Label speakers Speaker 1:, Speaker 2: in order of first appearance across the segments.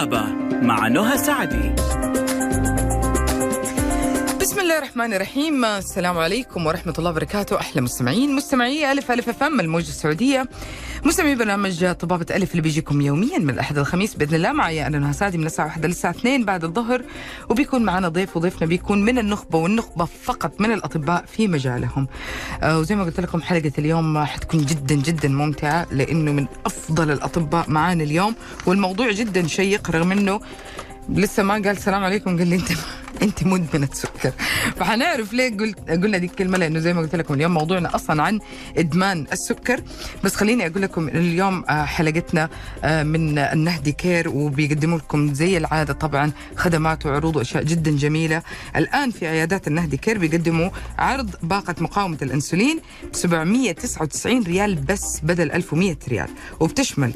Speaker 1: طبابة مع نهى سعدي.
Speaker 2: بسم الله الرحمن الرحيم. السلام عليكم ورحمة الله وبركاته. أحلى مستمعين مستمعي ألف ألف أف أم الموجة السعودية. مستمعي برنامج طبابة ألف اللي بيجيكم يوميا من الأحد الخميس بإذن الله. معي أنا نهى سعدي من الساعة 1 للساعة 2 بعد الظهر وبيكون معنا ضيف وضيفنا بيكون من النخبة والنخبة فقط من الأطباء في مجالهم. آه وزي ما قلت لكم حلقة اليوم حتكون جدا جدا ممتعة لأنه من أفضل الأطباء معانا اليوم والموضوع جدا شيق رغم أنه لسه ما قال السلام عليكم قال لي أنت انت مدمنة سكر. فحنعرف ليه قلت قلنا دي الكلمة لأنه زي ما قلت لكم اليوم موضوعنا أصلا عن إدمان السكر. بس خليني أقول لكم اليوم آه، حلقتنا آه، من النهدي Care وبيقدموا لكم زي العادة طبعا خدمات وعروض وأشياء جدا جميلة. الآن في عيادات النهدي Care بيقدموا عرض باقة مقاومة الإنسولين ب 799 ريال بس بدل 1100 ريال. وبتشمل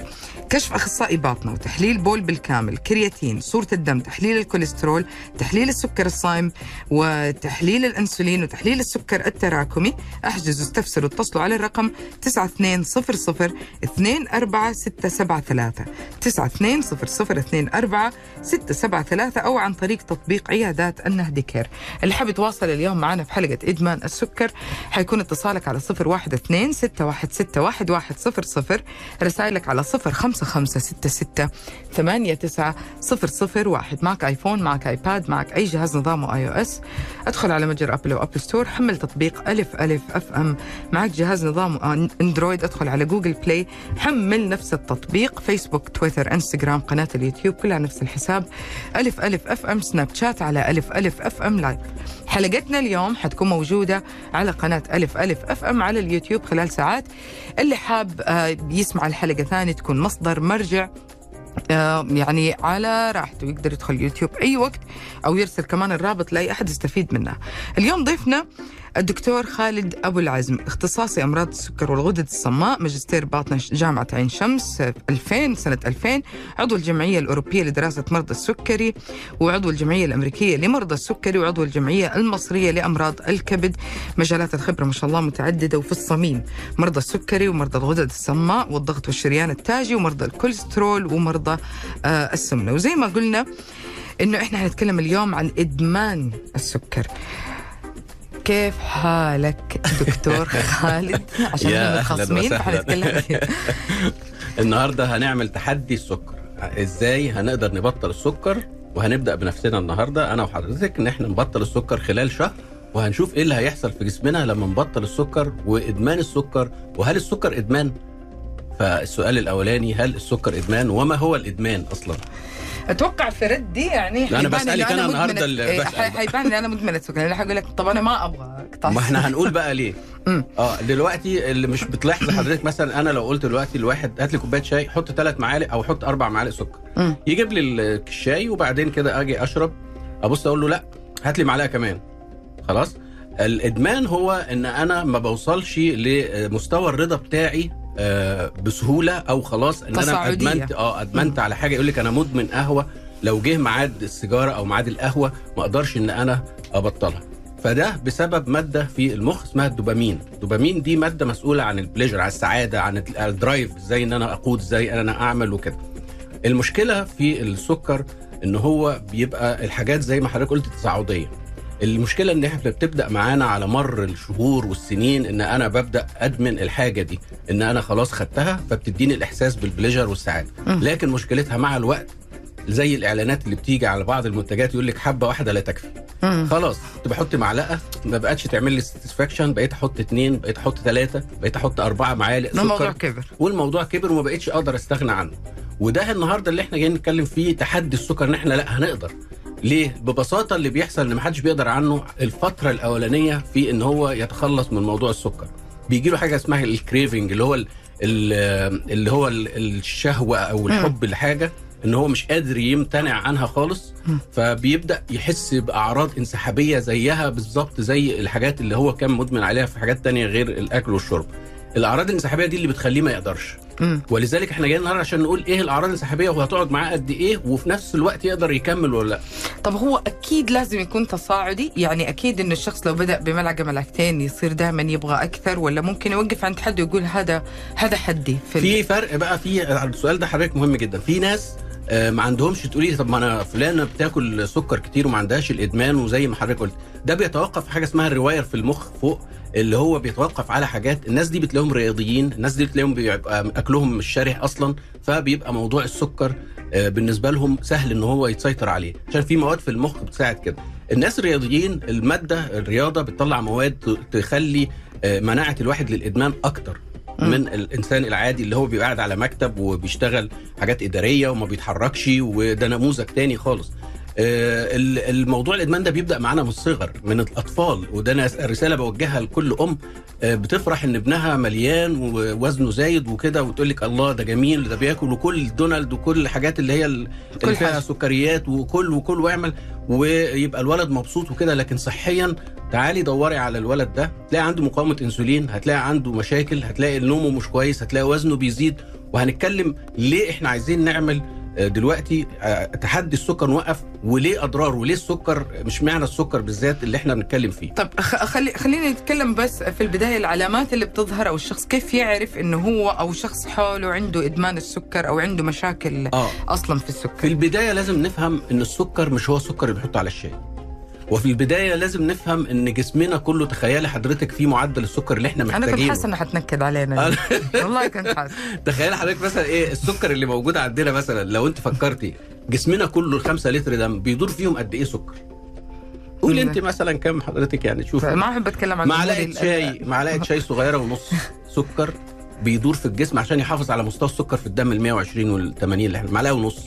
Speaker 2: كشف أخصائي باطنة وتحليل بول بالكامل كرياتين صورة الدم تحليل الكوليسترول تحليل السكر الصايم وتحليل الإنسولين وتحليل السكر التراكمي. احجزوا استفسروا اتصلوا على الرقم 9200 24673 9200 24673 أو عن طريق تطبيق عيادات النهدي Care. اللي حاب يتواصل اليوم معنا في حلقة إدمان السكر حيكون اتصالك على 012 616 1100 رسائلك على 05566 8901 معك iPhone معك iPad معك أي جهاز نظامه iOS ادخل على متجر Apple أو Apple Store حمل تطبيق ألف ألف FM. معك جهاز نظامه Android ادخل على Google Play حمل نفس التطبيق فيسبوك تويتر انستغرام قناة اليوتيوب كلها نفس الحساب. ألف ألف FM سناب شات على ألف ألف FM Live حلقتنا اليوم حتكون موجودة على قناة ألف ألف FM على اليوتيوب خلال ساعات. اللي حاب آه، يسمع الحلقة ثاني تكون مصدر مرجع. يعني على راحته يقدر يدخل يوتيوب أي وقت أو يرسل كمان الرابط لأي أحد يستفيد منه. اليوم ضيفنا الدكتور خالد أبو العزم اختصاصي أمراض السكر والغدد الصماء ماجستير باطنة جامعة عين شمس 2000 سنة 2000 عضو الجمعية الأوروبية لدراسة مرضى السكري وعضو الجمعية الأمريكية لمرضى السكري وعضو الجمعية المصرية لأمراض الكبد. مجالات الخبرة ما شاء الله متعددة وفي الصميم. مرضى السكري ومرضى الغدد الصماء والضغط والشريان التاجي ومرضى الكوليسترول ومرضى آه السمنة. وزي ما قلنا إنه إحنا حنتكلم اليوم عن إدمان السكر. كيف حالك دكتور خالد؟ عشان
Speaker 3: إحنا
Speaker 2: متخاصمين. فحنتكلم.
Speaker 3: النهارده هنعمل تحدي السكر. إزاي هنقدر نبطل السكر؟ وهنبدأ بنفسنا النهارده أنا وحضرتك إن إحنا نبطل السكر خلال شهر وهنشوف إيه اللي هيحصل في جسمنا لما نبطل السكر وإدمان السكر. وهل السكر إدمان؟ فالسؤال الأولاني هل السكر إدمان؟ وما هو الإدمان أصلا؟
Speaker 2: أتوقع في ردي يعني حيبان إنه
Speaker 3: أنا
Speaker 2: مدمنة-
Speaker 3: النهاردة اللي
Speaker 2: إيه،. حيبان اني أنا مدمنة سكر أنا حقول لك طب أنا ما أبغى أقطع
Speaker 3: ما إحنا هنقول بقى ليه. آه دلوقتي اللي مش بتلاحظ حضرتك مثلا أنا لو قلت دلوقتي لواحد هات لي كوباية شاي حط ثلاث معالق أو حط أربع معالق سكر. يجيب لي الشاي وبعدين كده أجي أشرب أبص أقول له لا هات لي معلقة كمان خلاص الإدمان هو إن أنا ما بوصلش لمستوى الرضا بتاعي بسهولة أو خلاص إن
Speaker 2: أنا.
Speaker 3: أدمنت آه أدمنت على حاجة يقول لك أنا مدمن قهوة لو جه ميعاد السيجارة أو ميعاد القهوة ما أقدرش إن أنا أبطلها. فده بسبب مادة في المخ اسمها الدوبامين. الدوبامين دي مادة مسؤولة عن ال pleasure عن السعادة عن ال- ال drive إزاي إن أنا أقود إزاي أنا أعمل وكده. المشكلة في السكر إن هو بيبقى الحاجات زي ما حضرتك قلت تصاعدية. المشكلة إن إحنا بتبدأ معانا على مر الشهور والسنين إن أنا ببدأ أدمن الحاجة دي إن أنا خلاص خدتها فبتديني الإحساس بال pleasure
Speaker 2: والسعادة.
Speaker 3: لكن مشكلتها مع الوقت زي الإعلانات اللي بتيجي على بعض المنتجات يقول لك حبة واحدة لا تكفي.
Speaker 2: مم.
Speaker 3: خلاص كنت بحط معلقة ما بقتش تعمل لي satisfaction بقيت أحط اثنين بقيت أحط ثلاثة بقيت أحط أربعة معالق
Speaker 2: الموضوع
Speaker 3: سكر
Speaker 2: كبر.
Speaker 3: والموضوع كبر وما بقتش أقدر أستغنى عنه. وده النهارده اللي إحنا جايين نتكلم فيه تحدي السكر إن إحنا لأ هنقدر. ليه؟ ببساطة اللي بيحصل إن محدش بيقدر عنه الفترة الأولانية في إن هو يتخلص من موضوع السكر. بيجي له حاجة اسمها ال craving اللي هو ال- ال- اللي هو ال- الشهوة أو الحب لحاجة إن هو مش قادر يمتنع عنها خالص. فبيبدأ يحس بأعراض انسحابية زيها بالظبط زي الحاجات اللي هو كان مدمن عليها في حاجات تانية غير الأكل والشرب. الأعراض الانسحابية دي اللي بتخليه ما يقدرش.
Speaker 2: مم.
Speaker 3: ولذلك إحنا جايين النهارده عشان نقول إيه الأعراض الانسحابية وهتقعد معاه قد إيه وفي نفس الوقت يقدر يكمل ولا لأ.
Speaker 2: طب هو أكيد لازم يكون تصاعدي؟ يعني أكيد انه الشخص لو بدأ بملعقه ملعقتين يصير دائما يبغى أكثر ولا ممكن يوقف عند حد ويقول هذا هذا حدي في,
Speaker 3: في فرق بقى في السؤال ده حضرتك مهم جدا. في ناس آه، ما عندهمش تقولي لي طب ما أنا فلانة بتاكل سكر كتير وما عندهاش الإدمان وزي ما حضرتك قلت. ده بيتوقف في حاجة اسمها الرواير في المخ فوق. اللي هو بيتوقف على حاجات الناس دي بتلاقيهم رياضيين الناس دي بتلاقيهم بيبقى أكلهم مش شارح أصلا فبيبقى موضوع السكر آه، بالنسبة لهم سهل إن هو يتسيطر عليه. عشان في مواد في المخ بتساعد كده. الناس الرياضيين المادة الرياضة بتطلع مواد تخلي آه، مناعة الواحد للإدمان
Speaker 2: أكتر.
Speaker 3: من الإنسان العادي اللي هو بيبقى قاعد على مكتب وبيشتغل حاجات إدارية وما بيتحركش وده نموذج تاني خالص. ال- الموضوع الإدمان ده بيبدأ معانا من الصغر من الأطفال وده أنا رسالة بوجهها لكل أم آه، بتفرح إن ابنها مليان ووزنه زايد وكده وتقول لك الله ده جميل ده بياكل وكل دونالد وكل الحاجات اللي هي اللي فيها
Speaker 2: حاجة.
Speaker 3: سكريات وكل وكل ويعمل ويبقى الولد مبسوط وكده لكن صحيا تعالي دوري على الولد ده تلاقي عنده مقاومة إنسولين هتلاقي عنده مشاكل هتلاقي نومه مش كويس هتلاقي وزنه بيزيد وهنتكلم ليه إحنا عايزين نعمل آه، دلوقتي آه، تحدي السكر نوقف وليه أضرار وليه السكر؟ مش معنى السكر بالذات اللي إحنا بنتكلم فيه.
Speaker 2: طب خلي خلينا نتكلم بس في البداية العلامات اللي بتظهر أو الشخص كيف يعرف إنه هو أو شخص حوله عنده إدمان السكر أو عنده مشاكل
Speaker 3: آه.
Speaker 2: أصلا في
Speaker 3: في
Speaker 2: السكر
Speaker 3: البداية لازم نفهم إن السكر مش هو السكر اللي بنحطه على الشاي. وفي البداية لازم نفهم إن جسمنا كله تخيلي حضرتك في معدل السكر اللي إحنا
Speaker 2: أنا كنت
Speaker 3: محتاجينه.
Speaker 2: حاسة انها حتنكد علينا. والله كنت حاسة.
Speaker 3: تخيل حضرتك مثلا إيه السكر اللي موجود عندنا مثلا لو أنت فكرتي جسمنا كله الخمسة لتر دم بيدور فيهم قد إيه سكر؟ قولي أنت مثلا كم حضرتك يعني شوف
Speaker 2: ما أحب أتكلم عن معلقة ال-
Speaker 3: شاي معلقة شاي صغيرة ونص سكر بيدور في الجسم عشان يحافظ على مستوى السكر في الدم ال 120 وال 80 اللي إحنا معلقة ونص.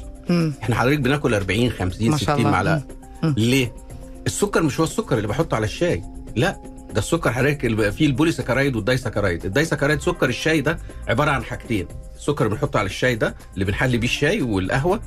Speaker 3: إحنا حضرتك بناكل 40 50
Speaker 2: ما شاء
Speaker 3: 60
Speaker 2: الله. معلقة.
Speaker 3: ليه؟ السكر مش هو السكر اللي بحطه على الشاي. لا ده السكر حضرتك اللي بقى فيه ال polysaccharide وال disaccharide ال disaccharide سكر الشاي ده عبارة عن حاجتين. السكر اللي بنحطه على الشاي ده اللي بنحلي بيه الشاي والقهوة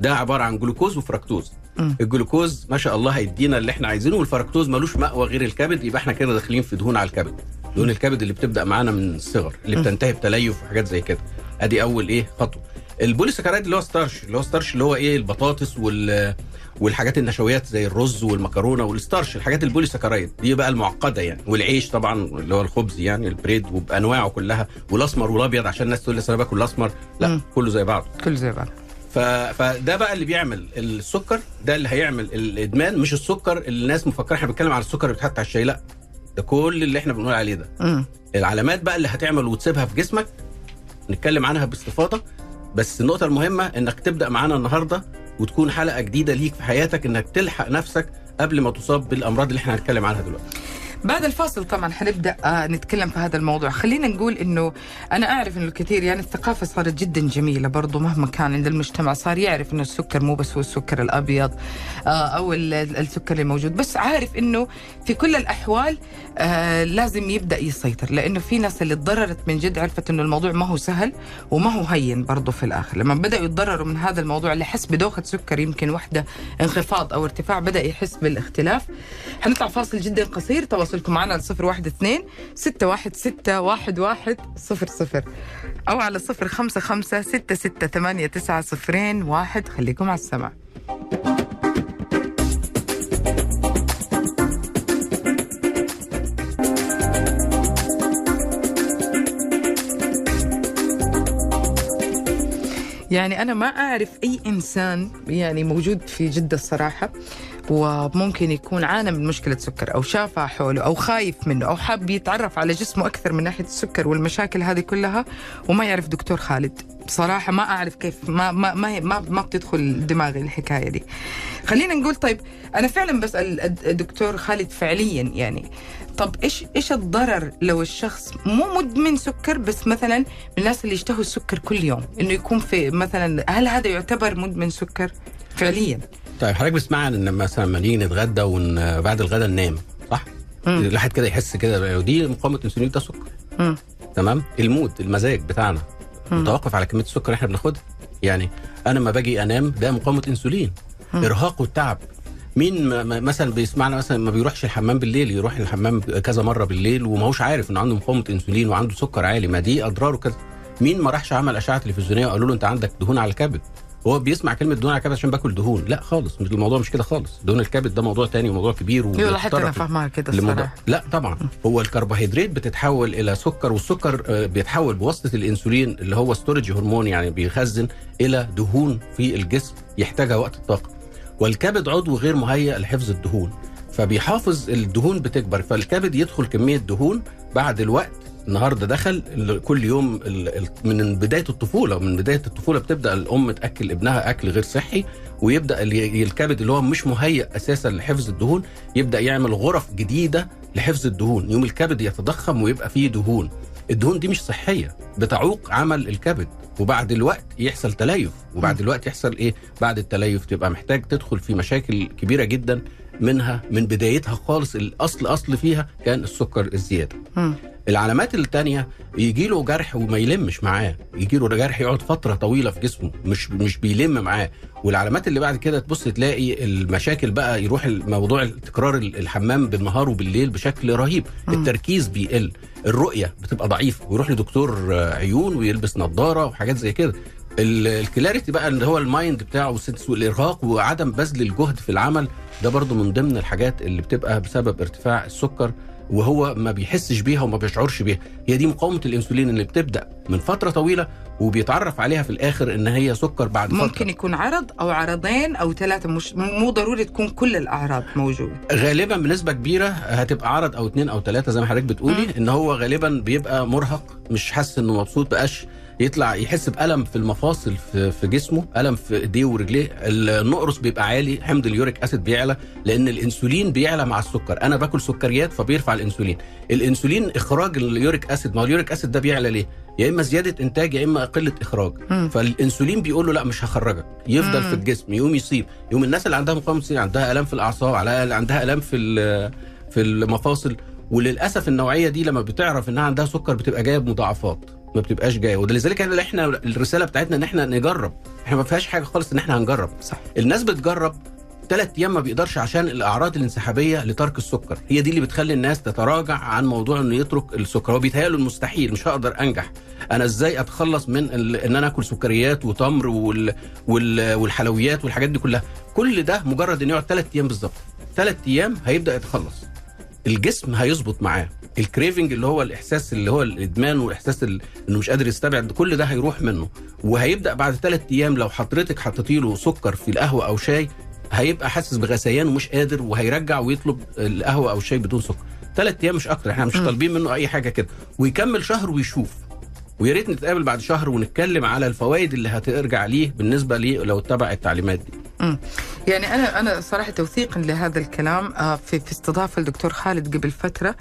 Speaker 3: ده عبارة عن جلوكوز وفركتوز. الجلوكوز ما شاء الله هيدينا اللي إحنا عايزينه والفركتوز ملوش مأوى غير الكبد يبقى إحنا كده داخلين في دهون على الكبد. دهون الكبد اللي بتبدأ معانا من الصغر اللي. بتنتهي بتليف وحاجات زي كده. أدي أول إيه؟ خطوة. ال polysaccharide اللي هو starch اللي هو starch اللي هو إيه البطاطس وال والحاجات النشويات زي الرز والمكرونة وال starch الحاجات ال polysaccharide دي بقى المعقدة يعني. والعيش طبعا اللي هو الخبز يعني ال bread وبأنواعه كلها والأسمر والأبيض عشان الناس تقول لي أنا باكل الاسمر لا
Speaker 2: مم.
Speaker 3: كله زي بعضه.
Speaker 2: كل زي بعض
Speaker 3: ف... فده بقى اللي بيعمل السكر ده اللي هيعمل الإدمان مش السكر اللي الناس مفكرة إحنا بنتكلم على السكر اللي بيتحط على الشاي لا. ده كل اللي إحنا بنقول عليه ده.
Speaker 2: مم.
Speaker 3: العلامات بقى اللي هتعمل وتسيبها في جسمك نتكلم عنها باستفاضة بس النقطة المهمة إنك تبدأ معانا النهارده وتكون حلقة جديدة ليك في حياتك إنك تلحق نفسك قبل ما تصاب بالأمراض اللي إحنا هنتكلم عنها دلوقتي.
Speaker 2: بعد الفاصل طبعا حنبدأ آه، نتكلم في هذا الموضوع. خلينا نقول إنه أنا أعرف إنه الكثير يعني الثقافة صارت جدا جميلة برضو مهما كان عند المجتمع صار يعرف إنه السكر مو بس هو السكر الأبيض آه، أو ال- ال- السكر اللي موجود بس عارف إنه في كل الأحوال آه، لازم يبدأ يسيطر لأنه في ناس اللي تضررت من جد عرفت إنه الموضوع ما هو سهل وما هو هين برضو في الآخر. لما بدأوا يتضرروا من هذا الموضوع اللي حس بدوخة سكر يمكن وحدة انخفاض أو ارتفاع بدأ يحس بالاختلاف. حنطلع فاصل جدا قصير تواصلكم معنا على 012 616 1100 أو على 055 6689 واحد. خليكم على السمع. يعني أنا ما أعرف أي إنسان يعني موجود في جدة الصراحة. وممكن يكون عانى من مشكلة سكر أو شافها حوله أو خايف منه أو حاب يتعرف على جسمه أكثر من ناحية السكر والمشاكل هذه كلها وما يعرف دكتور خالد. بصراحة ما أعرف كيف ما ما ما ما, ما بتدخل دماغي الحكاية دي. خلينا نقول طيب أنا فعلا بسأل الد- الدكتور خالد فعليا يعني طب إيش إيش الضرر لو الشخص مو مدمن سكر بس مثلا من الناس اللي يشتهوا السكر كل يوم إنه يكون في مثلا هل هذا يعتبر مدمن سكر فعليا؟
Speaker 3: طيب حضرتك بتسمع إن مثلا لما نيجي نتغدى وبعد الغداء ننام صح؟ الواحد كده يحس كده ودي مقاومة انسولين ده سكر
Speaker 2: مم.
Speaker 3: تمام؟ ال mood المزاج بتاعنا. متوقف على كمية السكر اللي إحنا بناخدها. يعني أنا لما باجي أنام ده مقاومة انسولين.
Speaker 2: مم.
Speaker 3: إرهاق والتعب. مين مثلا بيسمعنا مثلا ما بيروحش الحمام بالليل يروح الحمام كذا مرة بالليل وما هوش عارف إنه عنده مقاومة انسولين وعنده سكر عالي ما دي أضراره كذا مين ما راحش عمل أشعة تلفزيونية وقالوا له أنت عندك دهون على الكبد؟ هو بيسمع كلمة دهون على الكبد عشان باكل دهون. لا خالص مش الموضوع مش كده خالص. دهون الكبد ده موضوع تاني وموضوع كبير
Speaker 2: يلا حتى
Speaker 3: أنا
Speaker 2: فاهمها كده الصراحة.
Speaker 3: لا طبعا. هو الكربوهيدرات بتتحول إلى سكر والسكر آه، بيتحول بواسطة الإنسولين اللي هو ستورج هرمون يعني بيخزن إلى دهون في الجسم يحتاجها وقت الطاقة. والكبد عضو غير مهيأ لحفظ الدهون فبيحافظ الدهون بتكبر. فالكبد يدخل كمية دهون بعد الوقت النهارده دخل كل يوم من بداية الطفولة من بداية الطفولة بتبدأ الأم تأكل ابنها أكل غير صحي ويبدأ ال- الكبد اللي هو مش مهيأ أساسا لحفظ الدهون يبدأ يعمل غرف جديدة لحفظ الدهون يوم الكبد يتضخم ويبقى فيه دهون. الدهون دي مش صحية بتعوق عمل الكبد وبعد الوقت يحصل تليف وبعد الوقت يحصل إيه؟ بعد التليف تبقى محتاج تدخل في مشاكل كبيرة جدا منها من بدايتها خالص الأصل أصل فيها كان السكر
Speaker 2: الزيادة.
Speaker 3: العلامات التانية يجي له جرح وما يلمش معاه. يجي له جرح يقعد فترة طويلة في جسمه مش مش بيلم معاه. والعلامات اللي بعد كده تبص تلاقي المشاكل بقى يروح الموضوع تكرار الحمام بالنهار وبالليل بشكل رهيب. التركيز بيقل الرؤية بتبقى ضعيفة ويروح لدكتور عيون ويلبس نظارة وحاجات زي كده. ال- ال clarity بقى اللي هو ال mind بتاعه وال sense والإرهاق وعدم بذل الجهد في العمل ده برضو من ضمن الحاجات اللي بتبقى بسبب ارتفاع السكر. وهو ما بيحسش بيها وما بيشعرش بيها. هي دي مقاومة الإنسولين اللي بتبدأ من فترة طويلة وبيتعرف عليها في الآخر إن هي سكر بعد فترة.
Speaker 2: ممكن يكون عرض أو عرضين أو ثلاثة مش مو ضروري تكون كل الأعراض موجودة.
Speaker 3: غالبا بنسبة كبيرة هتبقى عرض أو اتنين أو ثلاثة زي ما حضرتك بتقولي إن هو غالبا بيبقى مرهق مش حاسس إنه مبسوط بقاش يطلع يحس بألم في المفاصل في, في جسمه ألم في إيديه ورجليه. النقرس بيبقى عالي حمض اليوريك أسيد بيعلى لأن الإنسولين بيعلى مع السكر. أنا باكل سكريات فبيرفع الإنسولين. الإنسولين إخراج ال uric acid. ما هو ال uric acid ده بيعلى ليه؟ يا إما زيادة إنتاج يا إما قلة إخراج.
Speaker 2: مم.
Speaker 3: فالإنسولين بيقول له لا مش هخرجك. يفضل
Speaker 2: مم.
Speaker 3: في الجسم يقوم يصيب. يقوم الناس اللي عندها مقاومة عندها الام في الأعصاب على عندها الام في في المفاصل. وللأسف النوعية دي لما بتعرف إنها عندها سكر بتبقى جاية بمضاعفات. ما بتبقاش جاية. ولذلك إحنا إحنا الرسالة بتاعتنا ان إحنا نجرب. إحنا ما فيهاش حاجة خالص ان إحنا هنجرب.
Speaker 2: صح.
Speaker 3: الناس بتجرب. ثلاث أيام ما بيقدرش عشان الأعراض الانسحابية لترك السكر. هي دي اللي بتخلي الناس تتراجع عن موضوع إنه يترك السكر. هو بيتهيأله المستحيل. مش هقدر أنجح. أنا إزاي أتخلص من ال... إن أنا آكل سكريات وتمر وال... وال... والحلويات والحاجات دي كلها. كل ده مجرد إنه يقعد ثلاث أيام بالظبط. ثلاث أيام هيبدأ يتخلص. الجسم هيظبط معاه. الكريفنج اللي هو الإحساس اللي هو الإدمان والاحساس ال- إنه مش قادر يستبعد كل ده هيروح منه. وهيبدأ بعد ثلاث أيام لو حضرتك حطيتي له سكر في القهوة أو شاي هيبقى حاسس بغثيان ومش قادر وهيرجع ويطلب القهوة أو الشاي بدون سكر. ثلاث أيام مش أكتر إحنا مش طالبين منه أي حاجة كده. ويكمل شهر ويشوف. ويا ريت نتقابل بعد شهر ونتكلم على الفوائد اللي هترجع ليه بالنسبة ليه لو اتبع التعليمات دي.
Speaker 2: مم. يعني أنا أنا صراحة توثيقا لهذا الكلام آه، في في استضافة الدكتور خالد قبل فترة.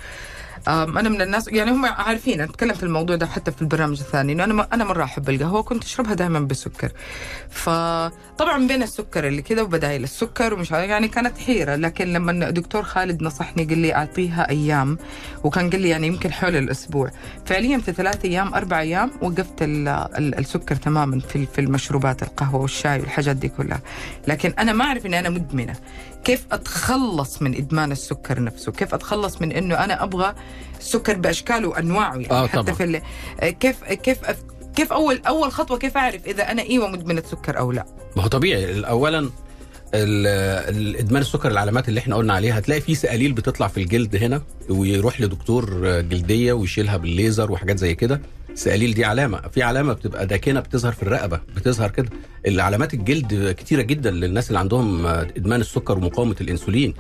Speaker 2: أنا من الناس يعني هم عارفين أنا اتكلم في الموضوع ده حتى في البرنامج الثاني إنه أنا أنا مرة أحب القهوة كنت أشربها دائما بسكر. فطبعا بين السكر اللي كذا وبدايل السكر ومش عارف يعني كانت حيرة لكن لما الدكتور خالد نصحني قال لي أعطيها أيام وكان قال لي يعني يمكن حول الأسبوع. فعليا في ثلاث أيام أربع أيام وقفت ال- ال- السكر تماما في المشروبات القهوة والشاي والحاجات دي كلها. لكن أنا ما أعرف إني أنا مدمنة. كيف أتخلص من إدمان السكر نفسه؟ كيف أتخلص من إنه أنا أبغى السكر باشكاله وأنواعه؟ يعني
Speaker 3: آه،
Speaker 2: حتى
Speaker 3: طبعاً.
Speaker 2: في كيف كيف كيف اول أول خطوة كيف أعرف إذا أنا أيوه مدمنه سكر أو لا؟
Speaker 3: ما هو طبيعي. اولا ال- الادمان السكر العلامات اللي إحنا قلنا عليها هتلاقي في سقاليل بتطلع في الجلد هنا ويروح لدكتور جلدية ويشيلها بالليزر وحاجات زي كده. السقاليل دي علامة. في علامة بتبقى داكنة بتظهر في الرقبة بتظهر كده. العلامات الجلد كتيرة جدا للناس اللي عندهم إدمان السكر ومقاومة الإنسولين.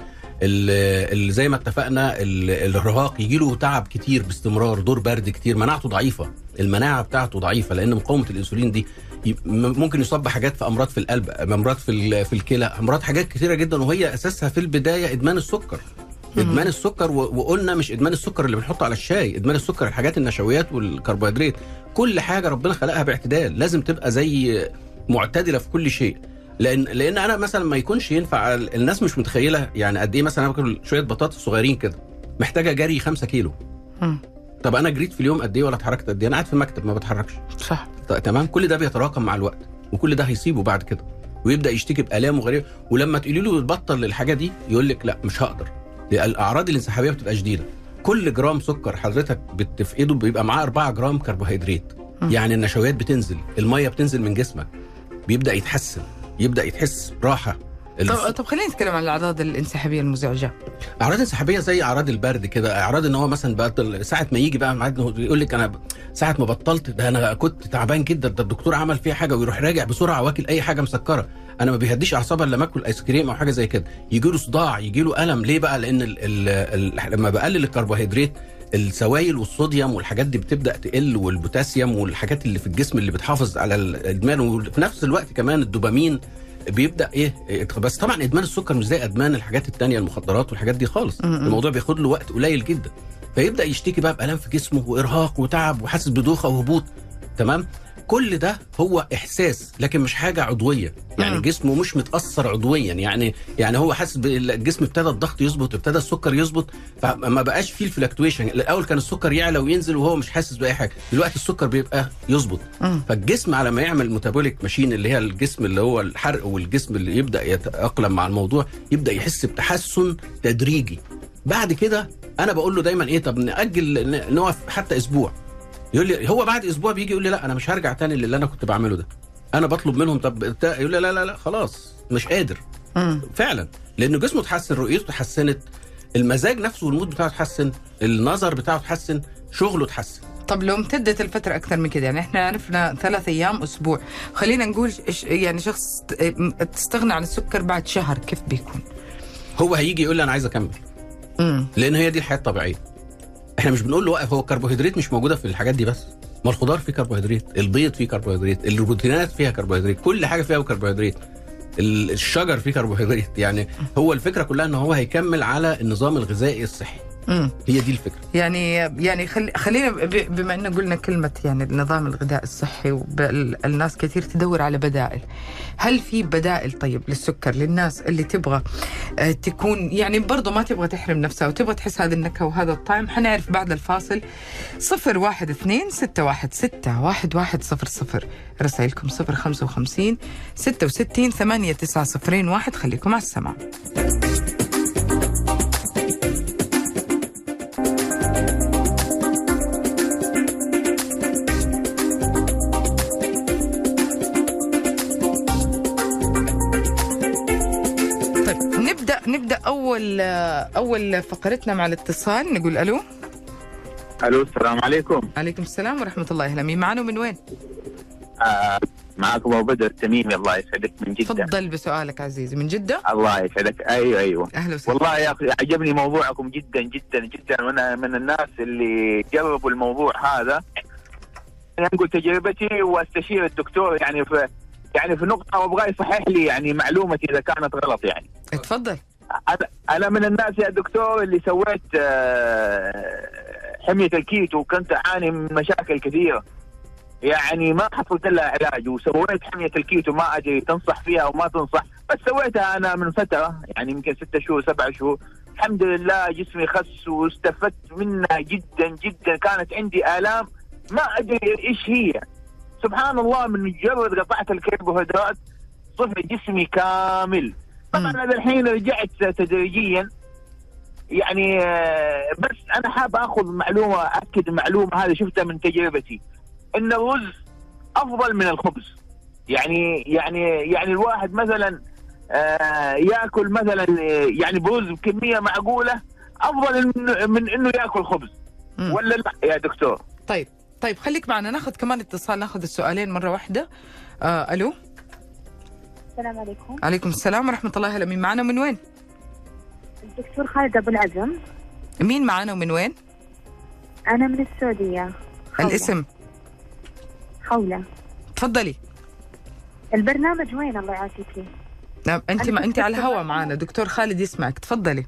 Speaker 3: ال- ال- زي ما اتفقنا ال- الارهاق يجي له تعب كتير باستمرار دور برد كتير. مناعته ضعيفة. المناعة بتاعته ضعيفة لأن مقاومة الإنسولين دي ممكن يصاب بحاجات في أمراض في القلب أمراض في في الكلى أمراض حاجات كتيرة جدا. وهي أساسها في البداية إدمان السكر. إدمان السكر وقلنا مش إدمان السكر اللي بنحطه على الشاي إدمان السكر الحاجات النشويات والكربوهيدرات. كل حاجة ربنا خلقها باعتدال لازم تبقى زي معتدلة في كل شيء. لأن لأن أنا مثلا ما يكونش ينفع الناس مش متخيلة يعني قد إيه مثلا أنا باكل شوية بطاطس صغيرين كده محتاجة جري 5 كيلو.
Speaker 2: مم.
Speaker 3: طب أنا جريت في اليوم قد إيه ولا اتحركت قد إيه؟ أنا قاعد في المكتب ما بتحركش.
Speaker 2: صح.
Speaker 3: تمام؟ كل ده بيتراكم مع الوقت وكل ده هيصيبه بعد كده ويبدأ يشتكي بآلام وغريبه ولما تقولي له بطل الحاجة دي يقول لك لا مش هقدر. الأعراض الانسحابية بتبقى شديده كل جرام سكر حضرتك بتفقده بيبقى معاه 4 جرام كربوهيدرات. يعني النشويات بتنزل المية بتنزل من جسمك بيبدأ يتحسن يبدأ يتحس راحه
Speaker 2: طب طب خلينا نتكلم عن الأعراض الانسحابية المزعجة.
Speaker 3: أعراض انسحابية زي أعراض البرد كده أعراض إن هو مثلا بطل ساعة ما يجي بقى يقول لك أنا ساعة ما بطلت ده أنا كنت تعبان جدا ده الدكتور عمل فيها حاجة ويروح راجع بسرعة واكل أي حاجة مسكرة. أنا ما بيهديش اعصابها إلا لما آكل آيس كريم أو حاجة زي كده. يجي له صداع يجي له ألم. ليه بقى؟ لأن ال ال ال لما بقلل الكربوهيدرات السوائل والصوديوم والحاجات دي بتبدأ تقل والبوتاسيوم والحاجات اللي في الجسم اللي بتحافظ على الإدمان وفي نفس الوقت كمان الدوبامين بيبدأ إيه بس طبعا إدمان السكر مش زي إدمان الحاجات التانية المخدرات والحاجات دي خالص. الموضوع بياخد له وقت قليل جدا. فيبدأ يشتكي بقى بالام في جسمه وإرهاق وتعب وحاسس بدوخة وهبوط. تمام؟ كل ده هو إحساس لكن مش حاجة عضوية. يعني. جسمه مش متأثر عضويا. يعني يعني هو حاسس بالجسم ابتدى الضغط يظبط ابتدى السكر يظبط فما بقاش فيه الفلكتويشن الأول كان السكر يعلى وينزل وهو مش حاسس بأي حاجة. دلوقتي السكر بيبقى يظبط. فالجسم على ما يعمل ميتابوليك ماشين اللي هي الجسم اللي هو الحرق والجسم اللي يبدأ يتأقلم مع الموضوع يبدأ يحس بتحسن تدريجي. بعد كده أنا بقول له دايما إيه طب نأجل نقف حتى أسبوع. يقول لي هو بعد أسبوع بيجي يقول لي لا أنا مش هرجع تاني للي أنا كنت بعمله ده. أنا بطلب منهم طب يقول لي لا لا لا خلاص مش قادر.
Speaker 2: مم.
Speaker 3: فعلا. لأنه جسمه اتحسن رؤيته اتحسنت المزاج نفسه والمود بتاعه اتحسن النظر بتاعه اتحسن شغله اتحسن.
Speaker 2: طب لو امتدت الفترة أكثر من كده يعني إحنا عرفنا ثلاث أيام أسبوع. خلينا نقول يعني شخص تستغنى عن السكر بعد شهر كيف بيكون؟
Speaker 3: هو هيجي يقول لي أنا عايز
Speaker 2: امم
Speaker 3: لأن هي دي الحياة الطبيعية. إحنا مش بنقول له وقف هو الكربوهيدرات مش موجودة في الحاجات دي بس. ما الخضار فيه كربوهيدرات البيض فيه كربوهيدرات البروتينات فيها كربوهيدرات كل حاجة فيها كربوهيدرات. ال- الشجر فيه كربوهيدرات. يعني هو الفكرة كلها إن هو هيكمل على النظام الغذائي الصحي.
Speaker 2: امم
Speaker 3: هي دي الفكرة.
Speaker 2: يعني يعني خل... خلينا ب- بما إن قلنا كلمة يعني النظام الغذائي الصحي والناس كثير تدور على بدائل. هل في بدائل طيب للسكر للناس اللي تبغى آه، تكون يعني برضو ما تبغى تحرم نفسها وتبغى تحس هذه النكهة وهذا الطعم؟ حنعرف بعد الفاصل. صفر واحد اثنين ستة واحد ستة واحد واحد صفر صفر. رسائلكم صفر خمسة وخمسين ستة وستين ثمانية تسعة صفرين واحد. خليكم على السماع. نبدأ أول أول فقرتنا مع الاتصال نقول ألو.
Speaker 4: ألو السلام عليكم.
Speaker 2: عليكم السلام ورحمة الله. أهلا مين معنا ومن وين؟
Speaker 4: آه معكم أبو بدر. التميمي الله يسعدك من جدة.
Speaker 2: تفضل بسؤالك عزيزي. من جدة؟
Speaker 4: الله يسعدك. أيوه أيوه.
Speaker 2: أهلا وسهلا.
Speaker 4: والله يا أخي عجبني موضوعكم جدا جدا جدا. وأنا من الناس اللي جربوا الموضوع هذا. أنا أقول تجربتي واستشير الدكتور يعني في يعني في نقطة وابغاه يصحح لي يعني معلومتي إذا كانت غلط يعني.
Speaker 2: اتفضل
Speaker 4: أنا من الناس يا دكتور اللي سويت آه، حمية الكيتو وكنت أعاني من مشاكل كثيرة. يعني ما حصلت لها علاج وسويت حمية الكيتو ما أدري تنصح فيها أو ما تنصح. بس سويتها أنا من فترة يعني يمكن ستة شهور سبعة شهور. الحمد لله جسمي خس واستفدت منها جدا جدا. كانت عندي آلام ما أدري إيش هي. سبحان الله من مجرد قطعت الكربوهيدرات صفى جسمي كامل. طبعا. أنا الحين رجعت تدريجيا. يعني آه، بس أنا حاب آخذ معلومة أكد المعلومه هذه شفتها من تجربتي. إن الرز أفضل من الخبز. يعني يعني يعني الواحد مثلا آه، يأكل مثلا آه، يعني برز بكمية معقولة أفضل من, من إنه يأكل خبز. ولا لا يا دكتور؟
Speaker 2: طيب طيب خليك معنا. ناخذ كمان اتصال ناخذ السؤالين مرة واحدة. آه ألو؟
Speaker 5: السلام عليكم.
Speaker 2: عليكم السلام ورحمة الله. أهلا مين معنا ومن وين؟
Speaker 5: الدكتور خالد أبو العزم.
Speaker 2: مين معنا ومن وين؟
Speaker 5: أنا من السعودية. خولة.
Speaker 2: الاسم؟
Speaker 5: خولة
Speaker 2: تفضلي.
Speaker 5: البرنامج وين؟ الله يعافيكي
Speaker 2: نعم
Speaker 5: أنا
Speaker 2: ما أنت على الهواء. معنا. دكتور خالد يسمعك. تفضلي.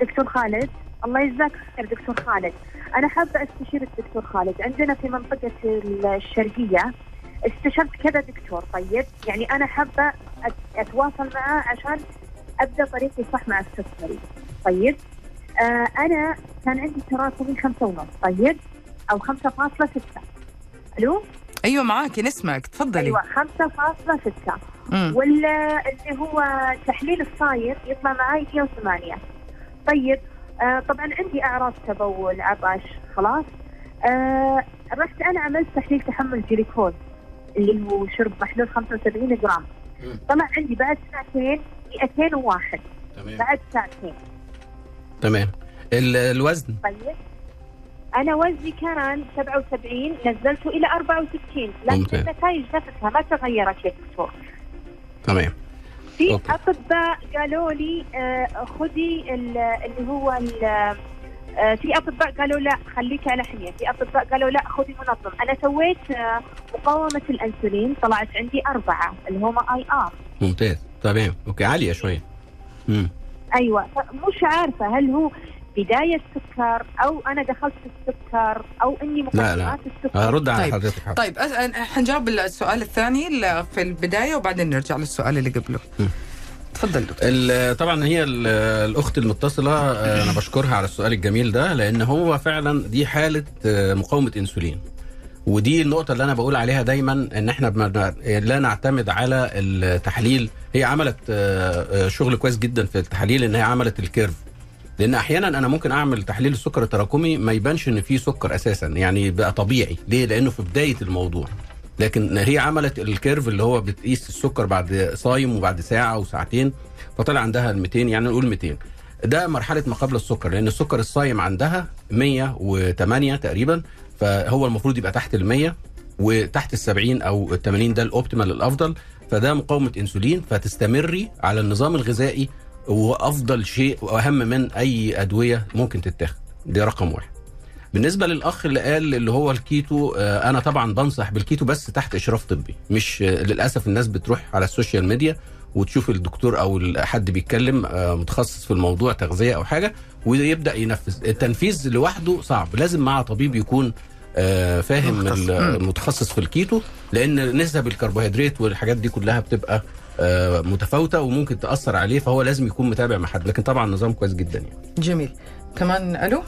Speaker 5: دكتور خالد الله يجزاك خير دكتور خالد. أنا حابة أستشير الدكتور خالد. عندنا في منطقة الشرقية استشرت كذا دكتور طيب؟ يعني أنا حابة أت- أتواصل معاه عشان أبدأ طريقي صح مع السكري. طيب؟ آه أنا كان عندي تراكمي خمسة ونص طيب؟ أو خمسة فاصلة ستة. ألو؟
Speaker 2: أيوه معاكي نسمعك تفضلي.
Speaker 5: أيوة خمسة فاصلة ستة.
Speaker 2: مم.
Speaker 5: ولا اللي هو تحليل الصاير يطلع معي 108 طيب آه طبعا عندي أعراض تبول عطش خلاص؟ آه رحت أنا عملت تحليل تحمل جليكوز اللي هو شرب محلول 75 جرام. طلع عندي بعد ساعتين 201
Speaker 3: تمام.
Speaker 5: بعد ساعتين.
Speaker 3: تمام. ال- الوزن؟
Speaker 5: طيب. أنا وزني كان 77 نزلته إلى 64 لكن. النتائج نفسها ما تغيرت يا دكتور.
Speaker 3: تمام.
Speaker 5: في. أطباء قالوا لي آه، خذي ال- اللي هو ال- في أطباء قالوا لا خليك على حميه، في أطباء قالوا لا خذي منظم، أنا سويت آه، مقاومة الأنسولين طلعت عندي أربعة اللي هم IR،
Speaker 3: ممتاز. تمام. okay عالية شوية. امم
Speaker 5: أيوه. مش عارفة هل هو بداية سكر أو أنا دخلت في السكر أو إني
Speaker 3: لا.
Speaker 5: مقدمات السكر.
Speaker 3: هرد على
Speaker 2: طيب.
Speaker 3: حضرتك.
Speaker 2: طيب حنجاوب السؤال الثاني في البداية وبعدين نرجع للسؤال اللي قبله.
Speaker 3: مم.
Speaker 2: تفضل دكتور
Speaker 3: طبعا هي ال- الأخت المتصلة آه، أنا بشكرها على السؤال الجميل ده لأن هو فعلا دي حالة آه، مقاومة إنسولين. ودي النقطة اللي أنا بقول عليها دايما إن إحنا لا نعتمد على التحليل. هي عملت آه، شغل كويس جدا في التحاليل إن هي عملت ال curve. لأن أحيانا أنا ممكن أعمل تحليل السكر التراكمي ما يبانش إن فيه سكر أساسا يعني بقى طبيعي. ليه؟ لأنه في بداية الموضوع. لكن هي عملت الكيرف اللي هو بتقيس السكر بعد صايم وبعد ساعة وساعتين فطلع عندها ال 200 يعني نقول 200 ده مرحلة ما قبل السكر لأن السكر الصايم عندها 108 تقريبا فهو المفروض يبقى تحت ال 100 وتحت ال 70 أو ال 80 ده الأوبتيمال الأفضل. فده مقاومة إنسولين فتستمري على النظام الغذائي وأفضل شيء وأهم من أي أدوية ممكن تتاخد. دي رقم واحد. بالنسبة للأخ اللي قال اللي هو الكيتو آه، أنا طبعا بنصح بالكيتو بس تحت إشراف طبي مش آه، للأسف الناس بتروح على ال social media وتشوف الدكتور أو حد بيتكلم آه، متخصص في الموضوع تغذية أو حاجة ويبدأ ينفذ التنفيذ لوحده صعب لازم مع طبيب يكون فاهم
Speaker 2: متخصص.
Speaker 3: ال-
Speaker 2: مم.
Speaker 3: متخصص في الكيتو لأن نسب الكربوهيدرات والحاجات دي كلها بتبقى متفاوتة وممكن تأثر عليه فهو لازم يكون متابع مع حد لكن طبعا النظام كويس جدا يعني
Speaker 2: جميل كمان ألو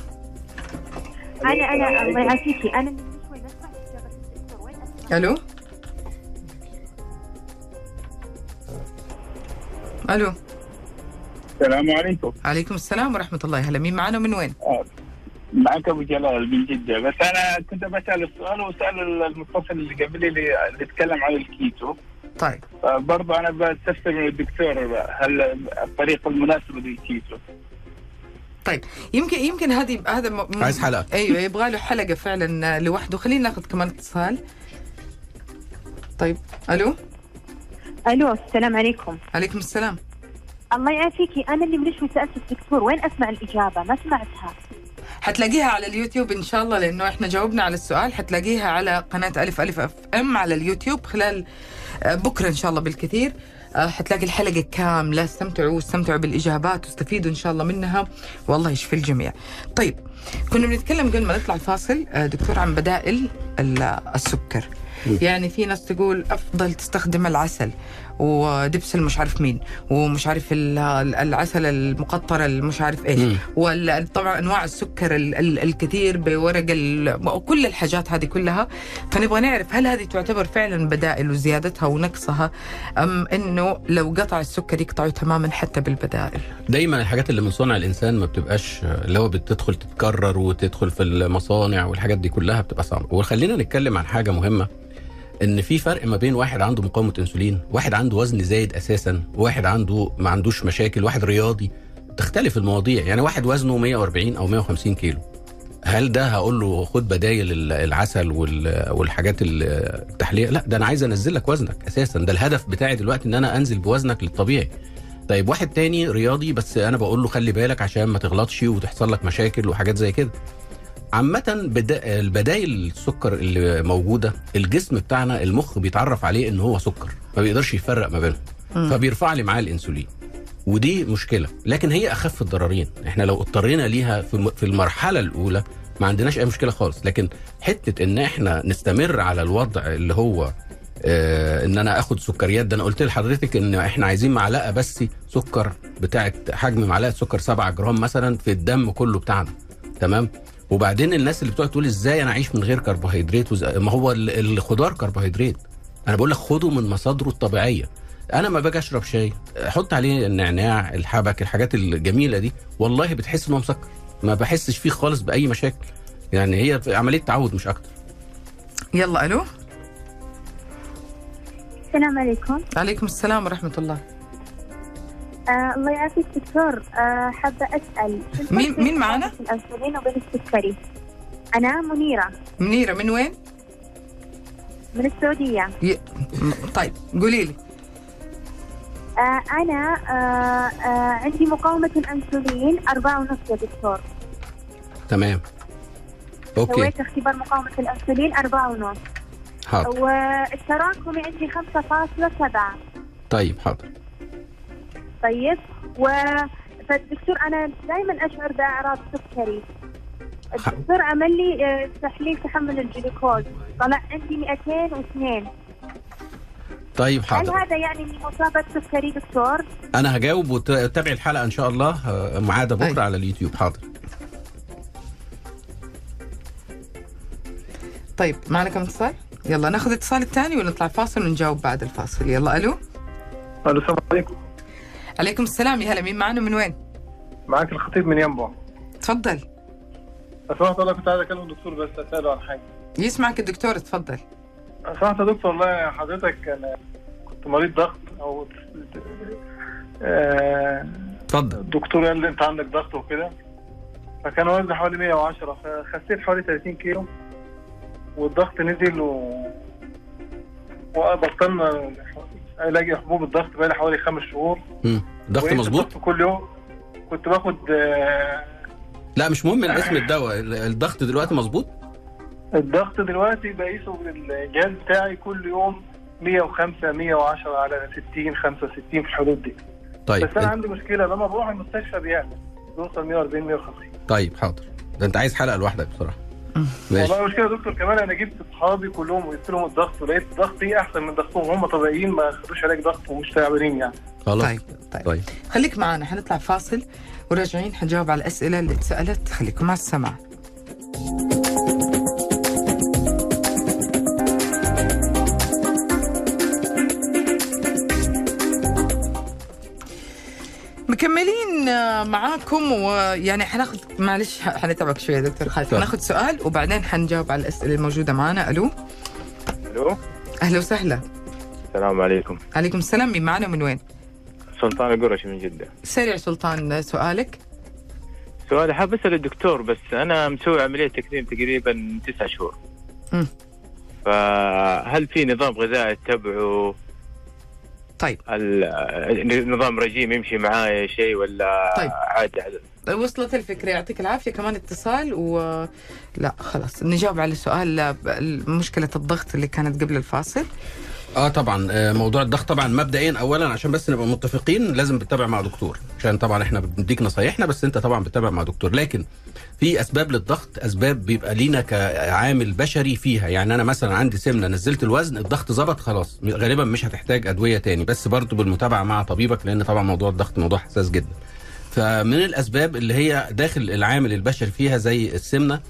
Speaker 5: أنا أنا الله يعافيكي. أنا من شوي بسمع؟
Speaker 2: ألو؟ ألو؟
Speaker 6: السلام عليكم.
Speaker 2: عليكم السلام ورحمة الله. هلا مين معنا من وين؟
Speaker 6: معك أبو جلال من جدة. بس أنا كنت بسأل السؤال وسأل المتصل اللي قبلي اللي اللي اتكلم عن الكيتو.
Speaker 2: طيب.
Speaker 6: برضه أنا بستفسر من الدكتور هل الطريقة المناسبه للكيتو.
Speaker 2: طيب. يمكن يمكن هذه هذا م...
Speaker 3: عايز حلقة.
Speaker 2: أيوه يبغى له حلقة فعلا لوحده. خلينا ناخذ كمان اتصال. طيب ألو؟
Speaker 5: ألو السلام عليكم.
Speaker 2: عليكم السلام.
Speaker 5: الله يعافيكي أنا اللي شوي سالت الدكتور. وين أسمع الإجابة؟ ما سمعتها.
Speaker 2: حتلاقيها على اليوتيوب إن شاء الله لأنه إحنا جاوبنا على السؤال. حتلاقيها على قناة ألف ألف أف إم على اليوتيوب خلال آه، بكرة إن شاء الله بالكثير. آه، حتلاقي الحلقة كاملة استمتعوا واستمتعوا بالإجابات واستفيدوا إن شاء الله منها والله يشفي الجميع. طيب كنا بنتكلم قبل ما نطلع الفاصل آه، دكتور عن بدائل ال- السكر. يعني في ناس تقول أفضل تستخدم العسل ودبس المش عارف مين ومش عارف ال- العسل المقطر المش عارف
Speaker 3: إيش.
Speaker 2: وطبعا أنواع السكر ال- ال- الكثير بورق كل الحاجات هذه كلها. فنبغى نعرف هل هذه تعتبر فعلا بدائل وزيادتها ونقصها أم إنه لو قطع السكر يقطعوا تماما حتى بالبدائل؟
Speaker 3: دايما الحاجات اللي من صنع الإنسان ما بتبقاش هو بتدخل تتكرر وتدخل في المصانع والحاجات دي كلها بتبقى صعبة. وخلينا نتكلم عن حاجة مهمة. إن في فرق ما بين واحد عنده مقاومة إنسولين واحد عنده وزن زايد أساسا واحد عنده ما عندوش مشاكل واحد رياضي تختلف المواضيع. يعني واحد وزنه 140 أو 150 كيلو. هل ده هقول له خد بدايل ال- العسل وال- والحاجات ال- التحلية؟ لا ده أنا عايز أنزل لك وزنك أساسا. ده الهدف بتاعي دلوقتي إن أنا أنزل بوزنك للطبيعي. طيب واحد تاني رياضي بس أنا بقول له خلي بالك عشان ما تغلطش وتحصل لك مشاكل وحاجات زي كده. عامة بدا... البدايل السكر اللي موجودة الجسم بتاعنا المخ بيتعرف عليه إن هو سكر ما بيقدرش يفرق ما بينهم فبيرفع لي معاه الإنسولين ودي مشكلة لكن هي أخف الضررين إحنا لو اضطرينا ليها في المرحلة الأولى ما عندناش أي مشكلة خالص لكن حتة إن إحنا نستمر على الوضع اللي هو آه إن أنا آخد سكريات ده أنا قلت لحضرتك إن إحنا عايزين معلقة بس سكر بتاعه حجم معلقة سكر 7 جرام مثلا في الدم كله بتاعنا تمام؟ وبعدين الناس اللي بتقعد تقول إزاي أنا أعيش من غير كربوهيدرات وز... ما هو ال- الخضار كربوهيدرات. أنا بقول لك خده من مصادره الطبيعية. أنا ما باجي أشرب شاي أحط عليه النعناع الحبك الحاجات الجميلة دي والله بتحس إن هو مسكر. ما بحسش فيه خالص بأي مشاكل. يعني هي عملية تعود مش أكتر.
Speaker 2: يلا ألو؟
Speaker 5: السلام عليكم.
Speaker 2: عليكم السلام ورحمة الله.
Speaker 5: آه الله يعافيك دكتور. آه حابة أسأل.
Speaker 2: مين- مين معانا؟
Speaker 5: الأنسولين وبين السكري؟ أنا منيرة.
Speaker 2: منيرة من وين؟
Speaker 5: من السعودية.
Speaker 2: ي... طيب قولي لي.
Speaker 5: آه أنا آه آه عندي مقاومة الأنسولين أربعة ونص يا دكتور.
Speaker 3: تمام. okay.
Speaker 5: سويت اختبار مقاومة الأنسولين أربعة ونص.
Speaker 3: حاضر.
Speaker 5: والتراكمي عندي خمسة فاصلة سبعة.
Speaker 3: طيب حاضر.
Speaker 5: طيب. و فالدكتور أنا دائما أشعر بأعراض سكري. الدكتور عمل لي آه، تحليل تحمل الجلوكوز. طلع عندي 202
Speaker 3: طيب
Speaker 5: هل
Speaker 3: حاضر.
Speaker 5: هذا يعني اني مصابة سكري دكتور؟
Speaker 3: أنا هجاوب وتابعي الحلقة إن شاء الله آه، معادة بكرة
Speaker 2: أي.
Speaker 3: على اليوتيوب. حاضر.
Speaker 2: طيب معنا كم اتصال؟ يلا ناخذ اتصال الثاني ونطلع فاصل ونجاوب بعد الفاصل. يلا ألو؟
Speaker 6: ألو السلام عليكم.
Speaker 2: عليكم السلام. يا هلا مين معنا من وين؟
Speaker 6: معاك الخطيب من ينبع
Speaker 2: تفضل.
Speaker 6: سمحت والله كنت عايز أكلم الدكتور بس أسأله عن حاجة.
Speaker 2: يسمعك الدكتور تفضل
Speaker 6: سمحت يا دكتور والله حضرتك أنا كنت مريض ضغط أو آه،
Speaker 3: اتفضل
Speaker 6: الدكتور قال لي أنت عندك ضغط وكده. فكان وزني حوالي 110 فخسيت حوالي 30 كيلو والضغط نزل و وبطلنا علاج حبوب الضغط بقالي حوالي خمس شهور.
Speaker 3: مم. ضغط
Speaker 6: وقيت
Speaker 3: مظبوط؟
Speaker 6: الضغط كل يوم كنت باخد آه،
Speaker 3: لا مش مهم اسم الدواء ال- الضغط دلوقتي مظبوط؟
Speaker 6: الضغط دلوقتي بقيسه بالجهاز بتاعي كل يوم 105 110 على 60 65 في الحدود دي.
Speaker 3: طيب
Speaker 6: بس
Speaker 3: أنا
Speaker 6: عندي مشكلة لما بروح المستشفى بيعلى بيوصل 140 150
Speaker 3: طيب حاضر. ده أنت عايز حلقة لوحدك بصراحه ماشي.
Speaker 6: والله مشكله يا دكتور كمان أنا جبت اصحابي كلهم وقلت لهم الضغط ولقيت ضغطي أحسن من ضغطهم هم طبيعيين ما خدوش علاج ضغط ومش تعبانين يعني.
Speaker 3: خلاص.
Speaker 2: طيب طيب.
Speaker 3: طيب.
Speaker 2: خليك معنا حنطلع فاصل وراجعين حنجاوب على الأسئلة اللي اتسألت. خليكم مع السمع مكملين آه، معاكم ويعني حناخذ معلش حنتعبك شوية دكتور خالد.
Speaker 3: طيب.
Speaker 2: حناخذ سؤال وبعدين حنجاوب على الأسئلة الموجودة معنا. ألو؟
Speaker 7: ألو؟
Speaker 2: أهلا وسهلا.
Speaker 7: السلام عليكم.
Speaker 2: عليكم السلام مين معنا من وين؟
Speaker 7: سلطان القرشي من جدة.
Speaker 2: سريع سلطان سؤالك.
Speaker 7: سؤالي حاب أسأل الدكتور بس أنا مسوي عملية تكميم تقريبا تسعة شهور.
Speaker 2: مم.
Speaker 7: فهل في نظام غذائي اتبعه؟
Speaker 2: طيب.
Speaker 7: ال- نظام رجيم يمشي معايا شيء ولا
Speaker 2: طيب.
Speaker 7: عادي عادي
Speaker 2: وصلت الفكرة. يعطيك العافية. كمان اتصال و لا خلاص. نجاوب على سؤال مشكلة الضغط اللي كانت قبل الفاصل.
Speaker 3: آه طبعا آه، موضوع الضغط طبعا مبدئيا اولا عشان بس نبقى متفقين لازم بتتابع مع دكتور عشان طبعا إحنا بنديك نصايحنا بس أنت طبعا بتتابع مع دكتور. لكن في أسباب للضغط أسباب بيبقى لينا كعامل بشري فيها. يعني أنا مثلا عندي سمنة نزلت الوزن الضغط ظبط خلاص غالبا مش هتحتاج أدوية تاني. بس برضه بالمتابعة مع طبيبك لأن طبعا موضوع الضغط موضوع حساس جدا. فمن الأسباب اللي هي داخل العامل البشري فيها زي السمنة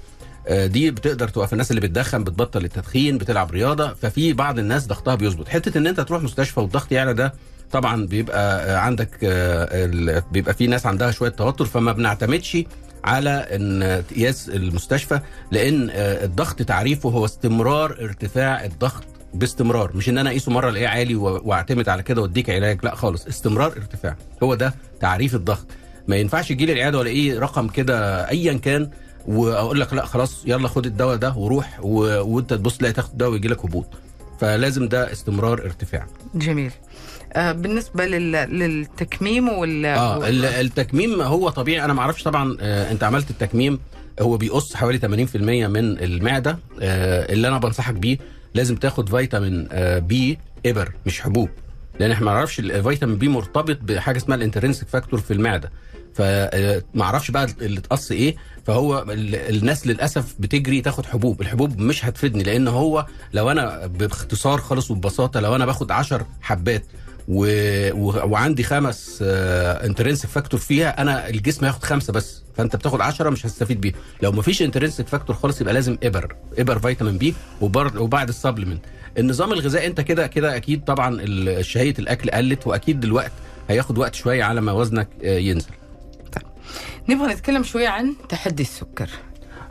Speaker 3: دي بتقدر توقف الناس اللي بتدخن بتبطل التدخين بتلعب رياضة. ففي بعض الناس ضغطها بيظبط. حتة إن أنت تروح مستشفى والضغط يعلى ده طبعا بيبقى آه، عندك آه، بيبقى في ناس عندها شوية توتر. فما بنعتمدش على إن قياس المستشفى لأن آه، الضغط تعريفه هو استمرار ارتفاع الضغط باستمرار. مش إن أنا أقيسه مرة ألاقيه عالي وأعتمد على كده وأديك علاج لا خالص. استمرار ارتفاع. هو ده تعريف الضغط. ما ينفعش يجي لي العياده والاقيه رقم كده ايا كان وأقول لك لا خلاص يلا خد الدواء ده وروح و... وانت تبص تلاقي تاخد الدواء ويجي لك هبوط. فلازم ده استمرار ارتفاع.
Speaker 2: جميل. آه بالنسبة لل... للتكميم وال
Speaker 3: آه ال- التكميم هو طبيعي. أنا ما أعرفش طبعا آه أنت عملت التكميم هو بيقص حوالي 80% من المعدة آه اللي أنا بنصحك بيه لازم تاخد فيتامين آه بي إبر مش حبوب. لأن إحنا ما نعرفش الفيتامين B مرتبط بحاجة اسمها ال intrinsic factor في المعدة. فما أعرفش بقى اللي اتقص إيه فهو ال- الناس للأسف بتجري تاخد حبوب. الحبوب مش هتفيدني لأن هو لو أنا باختصار خالص وببساطة لو أنا باخد 10 حبات و... و... وعندي خمس intrinsic factor فيها أنا الجسم هياخد خمسة بس. فأنت بتاخد 10 مش هتستفيد بيه. لو مفيش intrinsic factor خالص يبقى لازم إبر. إبر فيتامين B وبر... وبعد السبلمنت النظام الغذائي أنت كده كده أكيد طبعا شهية الأكل قلت وأكيد دلوقتي هياخد وقت شوية على ما وزنك آه، ينزل.
Speaker 2: نبغى نتكلم شوية عن تحدي السكر.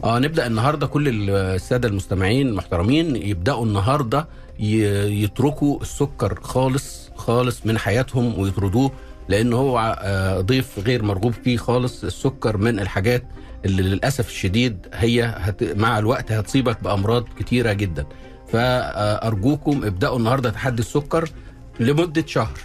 Speaker 3: آه نبدأ النهارده كل السادة المستمعين المحترمين يبدأوا النهارده يتركوا السكر خالص خالص من حياتهم ويطردوه لأن هو آه، ضيف غير مرغوب فيه خالص. السكر من الحاجات اللي للأسف الشديد هي هت مع الوقت هتصيبك بأمراض كتيرة جدا. فأرجوكم ابدأوا النهارده تحدي السكر لمدة شهر.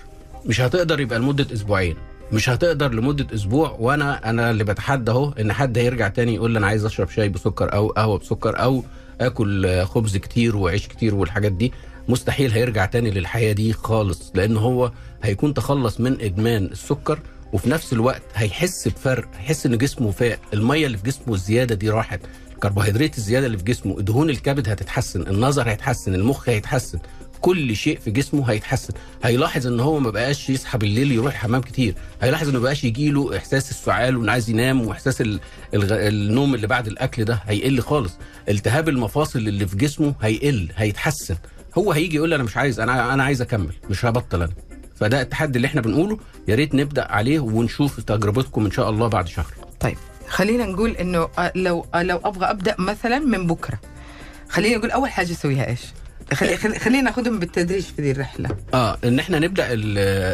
Speaker 3: مش هتقدر يبقى لمدة أسبوعين. مش هتقدر لمدة أسبوع وأنا أنا اللي بتحدى أهو إن حد هيرجع تاني يقول لي أنا عايز أشرب شاي بسكر أو قهوة بسكر أو آكل خبز كتير وعيش كتير والحاجات دي. مستحيل هيرجع تاني للحياة دي خالص لأن هو هيكون تخلص من إدمان السكر وفي نفس الوقت هيحس بفرق هيحس إن جسمه فاق المية اللي في جسمه الزيادة دي راحت الكربوهيدرات الزيادة اللي في جسمه دهون الكبد هتتحسن النظر هيتحسن المخ هيتحسن. كل شيء في جسمه هيتحسن. هيلاحظ إن هو ما بقاش يصحى بالليل يروح الحمام كتير. هيلاحظ إنه ما بقاش يجي له إحساس السعال وإنه عايز ينام وإحساس ال-. النوم اللي بعد الأكل ده هيقل خالص. التهاب المفاصل اللي في جسمه هيقل هيتحسن. هو هيجي يقول لي أنا مش عايز أنا أنا عايز أكمل مش هبطل أنا. فده التحدي اللي إحنا بنقوله يا ريت نبدأ عليه ونشوف تجربتكم إن شاء الله بعد شهر.
Speaker 2: طيب خلينا نقول إنه آه، لو آه، لو أبغى أبدأ مثلا من بكرة. خلينا نقول أول حاجة أسويها إيش؟ خلي خلي- خلينا ناخذهم بالتدريج في دي
Speaker 3: الرحلة. آه إن إحنا نبدأ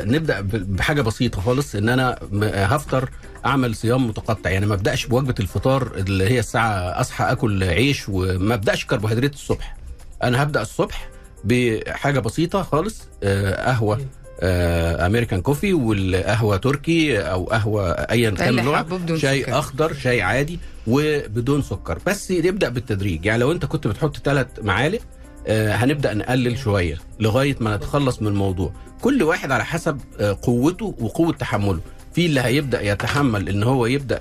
Speaker 3: نبدأ بحاجة بسيطة خالص إن أنا هفطر أعمل صيام متقطع. يعني ما أبدأش بوجبة الفطار اللي هي الساعة أصحى أكل عيش وما أبدأش كربوهيدرات الصبح. أنا هبدأ الصبح بحاجة بسيطة خالص آه قهوة آه امريكان كوفي والقهوة تركي أو قهوة ايا كان
Speaker 2: بدون
Speaker 3: شاي
Speaker 2: سكر.
Speaker 3: أخضر شاي عادي وبدون سكر. بس نبدا بالتدريج. يعني لو أنت كنت بتحط ثلاث معالق آه، هنبدأ نقلل شوية لغاية ما نتخلص من الموضوع. كل واحد على حسب آه، قوته وقوة تحمله. في اللي هيبدأ يتحمل إن هو يبدأ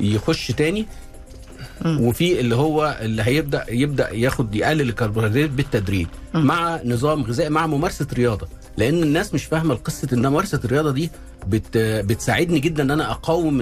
Speaker 3: يخش تاني وفي اللي هو اللي هيبدأ يبدأ ياخد يقلل الكربوهيدرات بالتدريج مع نظام غذائي مع ممارسة رياضة. لأن الناس مش فاهمة القصة إن ممارسة الرياضة دي بت بتساعدني جدا إن أنا أقاوم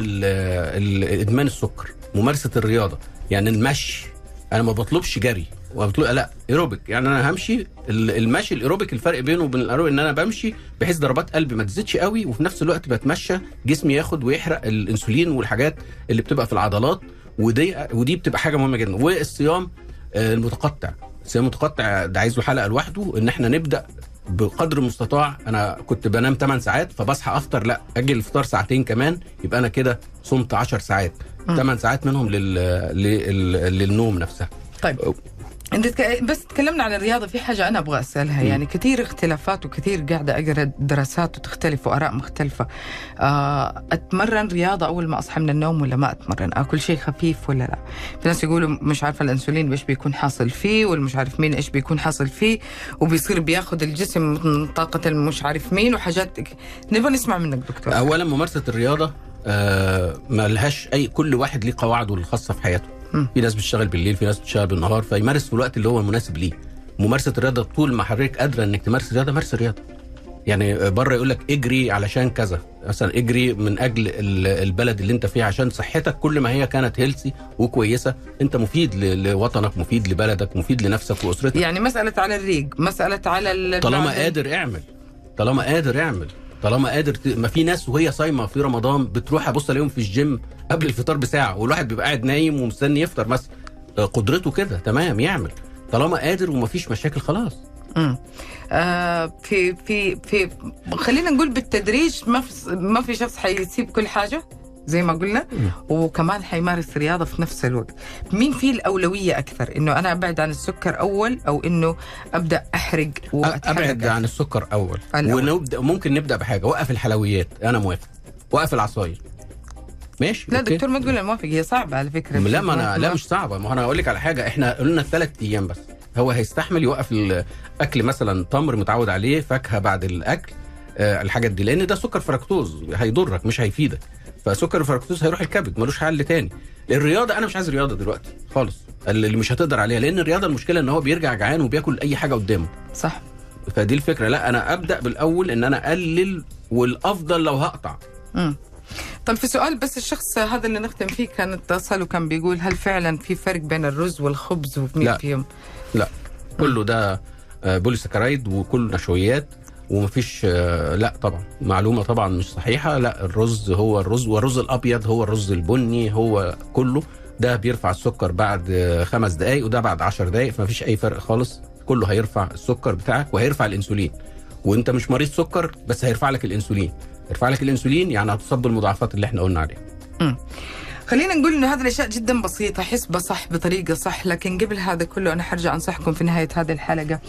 Speaker 3: إدمان السكر. ممارسة الرياضة. يعني المشي. أنا ما بطلبش جري. وبطلب لا ايروبيك يعني أنا همشي ال- المشي الايروبيك الفرق بينه وبين الايروبيك إن أنا بمشي بحيث ضربات قلبي ما تزيدش قوي وفي نفس الوقت بتمشى جسمي ياخد ويحرق الإنسولين والحاجات اللي بتبقى في العضلات ودي ودي بتبقى حاجة مهمة جدا. والصيام آه، المتقطع. الصيام المتقطع ده عايز له حلقة لوحده إن إحنا نبدأ بقدر المستطاع. أنا كنت بنام 8 ساعات فبصحى أفطر لا أجي الفطار ساعتين كمان يبقى أنا كده صمت 10 ساعات. 8 ساعات منهم لل... لل... للنوم نفسها.
Speaker 2: طيب. أنت. بس تكلمنا عن الرياضة في حاجة أنا أبغى أسألها. يعني كثير اختلافات وكثير قاعدة أقرأ دراسات وتختلف وآراء مختلفة. آه، أتمرن رياضة أول ما أصحى من النوم ولا ما أتمرن؟ اكل شيء خفيف ولا لا؟ في ناس يقولوا مش عارفة الأنسولين إيش بيكون حاصل فيه والمش عارف مين إيش بيكون حاصل فيه وبيصير بياخذ الجسم من طاقة المش عارف مين وحاجات نبغى نسمع منك دكتور.
Speaker 3: اولا ممارسة الرياضة آه ما لهاش اي كل واحد ليه قواعده الخاصة في حياته. في ناس بتشتغل بالليل في ناس بتشتغل بالنهار فيمارس في الوقت اللي هو المناسب ليه. ممارسة الرياضة طول ما حضرتك قادرة إنك تمارس الرياضة مارس الرياضة. يعني بره يقول لك اجري علشان كذا. مثلا اجري من أجل ال- البلد اللي أنت فيها عشان صحتك كل ما هي كانت healthy وكويسة. أنت مفيد لوطنك مفيد لبلدك مفيد لنفسك وأسرتك.
Speaker 2: يعني مسألة على الريق مسألة على ال-
Speaker 3: طالما قادر اعمل. طالما قادر اعمل. طالما قادر ت... ما في ناس وهي صايمة في رمضان بتروح أبص عليهم في الجيم قبل الفطار بساعة والواحد بيبقى قاعد نايم ومستني يفطر مثلا. آه، قدرته كده تمام يعمل. طالما قادر ومفيش مشاكل خلاص.
Speaker 2: مم. آه في في في خلينا نقول بالتدريج ما في ما في شخص حيسيب كل حاجة. زي ما قلنا وكمان حيمارس رياضة في نفس الوقت. مين فيه الأولوية أكثر؟ إنه أنا أبعد عن السكر أول أو إنه أبدأ
Speaker 3: أحرق
Speaker 2: أبعد؟
Speaker 3: عن السكر
Speaker 2: أول.
Speaker 3: ونبدا ممكن نبدأ بحاجة. وقف الحلويات. أنا موافق. وقف العصاير. ماشي
Speaker 2: لا
Speaker 3: أوكي؟
Speaker 2: دكتور ما تقول موافق. هي صعبة على فكرة.
Speaker 3: لا ما أنا لا مش صعبة. ما أنا أقول لك على حاجة. إحنا قلنا ثلاث أيام بس. هو هيستحمل يوقف الاكل مثلا تمر متعود عليه فاكهة بعد الأكل آه الحاجات دي. لأن ده سكر فركتوز هيضرك مش هيفيدك. فسكر الفركتوز هيروح الكبد ملوش حل تاني. الرياضة أنا مش عايز رياضة دلوقتي خالص اللي مش هتقدر عليها لأن الرياضة المشكلة إن هو بيرجع جعان وبياكل أي حاجة قدامه.
Speaker 2: صح.
Speaker 3: فدي الفكرة. لا أنا أبدأ بالأول إن أنا أقلل والأفضل لو هقطع.
Speaker 2: مم. طيب في سؤال بس الشخص هذا اللي نختم فيه كان اتصل وكان بيقول هل فعلا في فرق بين الرز والخبز ومين
Speaker 3: لا.
Speaker 2: فيهم؟
Speaker 3: لا. كله ده آه، بوليساكرايد وكله نشويات. ومفيش آه، لا طبعا. معلومة طبعا مش صحيحة. لا الرز هو الرز والرز الأبيض هو الرز البني هو كله. ده بيرفع السكر بعد آه، خمس دقائق وده بعد عشر دقائق فمفيش أي فرق خالص. كله هيرفع السكر بتاعك وهيرفع الإنسولين. وأنت مش مريض سكر بس هيرفع لك الإنسولين. يرفع لك الإنسولين يعني هتصاب بالمضاعفات اللي إحنا قلنا عليها.
Speaker 2: خلينا نقول إنه هذه الأشياء جدا بسيطة حسبة صح بطريقة صح لكن قبل هذا كله أنا حرجع أنصحكم في نهاية هذه الحلقة.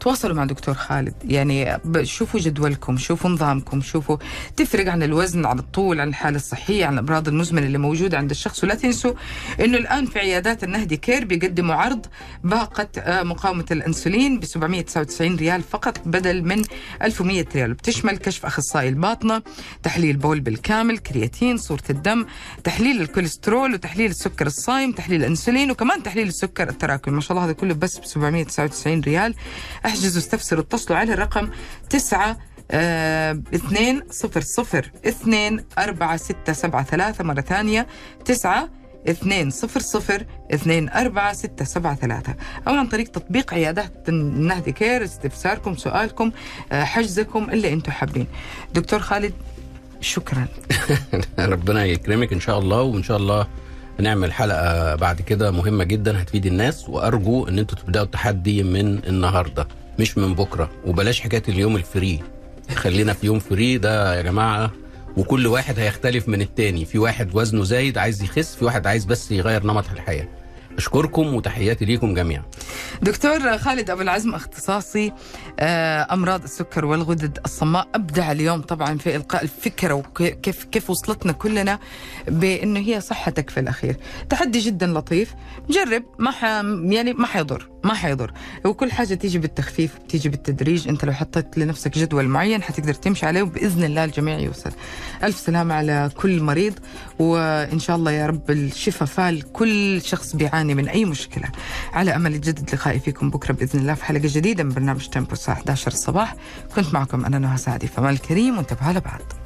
Speaker 2: تواصلوا مع دكتور خالد. يعني شوفوا جدولكم شوفوا نظامكم شوفوا تفرق عن الوزن عن الطول عن الحالة الصحية عن الأمراض المزمنة اللي موجودة عند الشخص. ولا تنسوا أنه الآن في عيادات النهدي كير بيقدموا عرض باقة آه، مقاومة الأنسولين ب 799 ريال فقط بدل من 1100 ريال. بتشمل كشف أخصائي الباطنة تحليل بول بالكامل كرياتين صورة الدم تحليل الكوليسترول وتحليل السكر الصايم تحليل الأنسولين وكمان تحليل السكر التراكمي. ما شاء الله هذا كله بس ب 799 ريال. احجزوا استفسروا اتصلوا على الرقم 9 اثنين صفر صفر اثنين أربعة ستة سبعة ثلاثة مرة ثانية تسعة اثنين صفر صفر اثنين أربعة ستة سبعة ثلاثة. أو عن طريق تطبيق عيادات النهدي كير استفساركم سؤالكم آه، حجزكم اللي أنتم حابين. دكتور خالد شكرا.
Speaker 3: ربنا يكرمك إن شاء الله وإن شاء الله نعمل حلقة بعد كده مهمة جدا هتفيد الناس وأرجو إن أنتوا تبدأوا التحدي من النهارده مش من بكرة. وبلاش حكاية اليوم ال free. خلينا في يوم free ده يا جماعة وكل واحد هيختلف من التاني. في واحد وزنه زايد عايز يخس في واحد عايز بس يغير نمط الحياة. أشكركم وتحياتي ليكم جميعا.
Speaker 2: دكتور خالد أبو العزم اختصاصي آه، أمراض السكر والغدد الصماء أبدع اليوم طبعا في إلقاء الفكرة وكيف كيف وصلتنا كلنا بأنه هي صحتك في الأخير. تحدي جدا لطيف. جرب ما ح... يعني ما حيضر. ما حيضر. وكل حاجة تيجي بالتخفيف بتيجي بالتدريج. أنت لو حطيت لنفسك جدول معين حتقدر تمشي عليه وبإذن الله الجميع يوصل. ألف سلامة على كل مريض وإن شاء الله يا رب الشفاء فال كل شخص بيعاني من أي مشكلة. على أمل يتجدد لقائي فيكم بكرة بإذن الله في حلقة جديدة من برنامج تيمبو الساعة 11 الصباح. كنت معكم أنا نهى سعدي. فمال الكريم وانتبهوا لبعض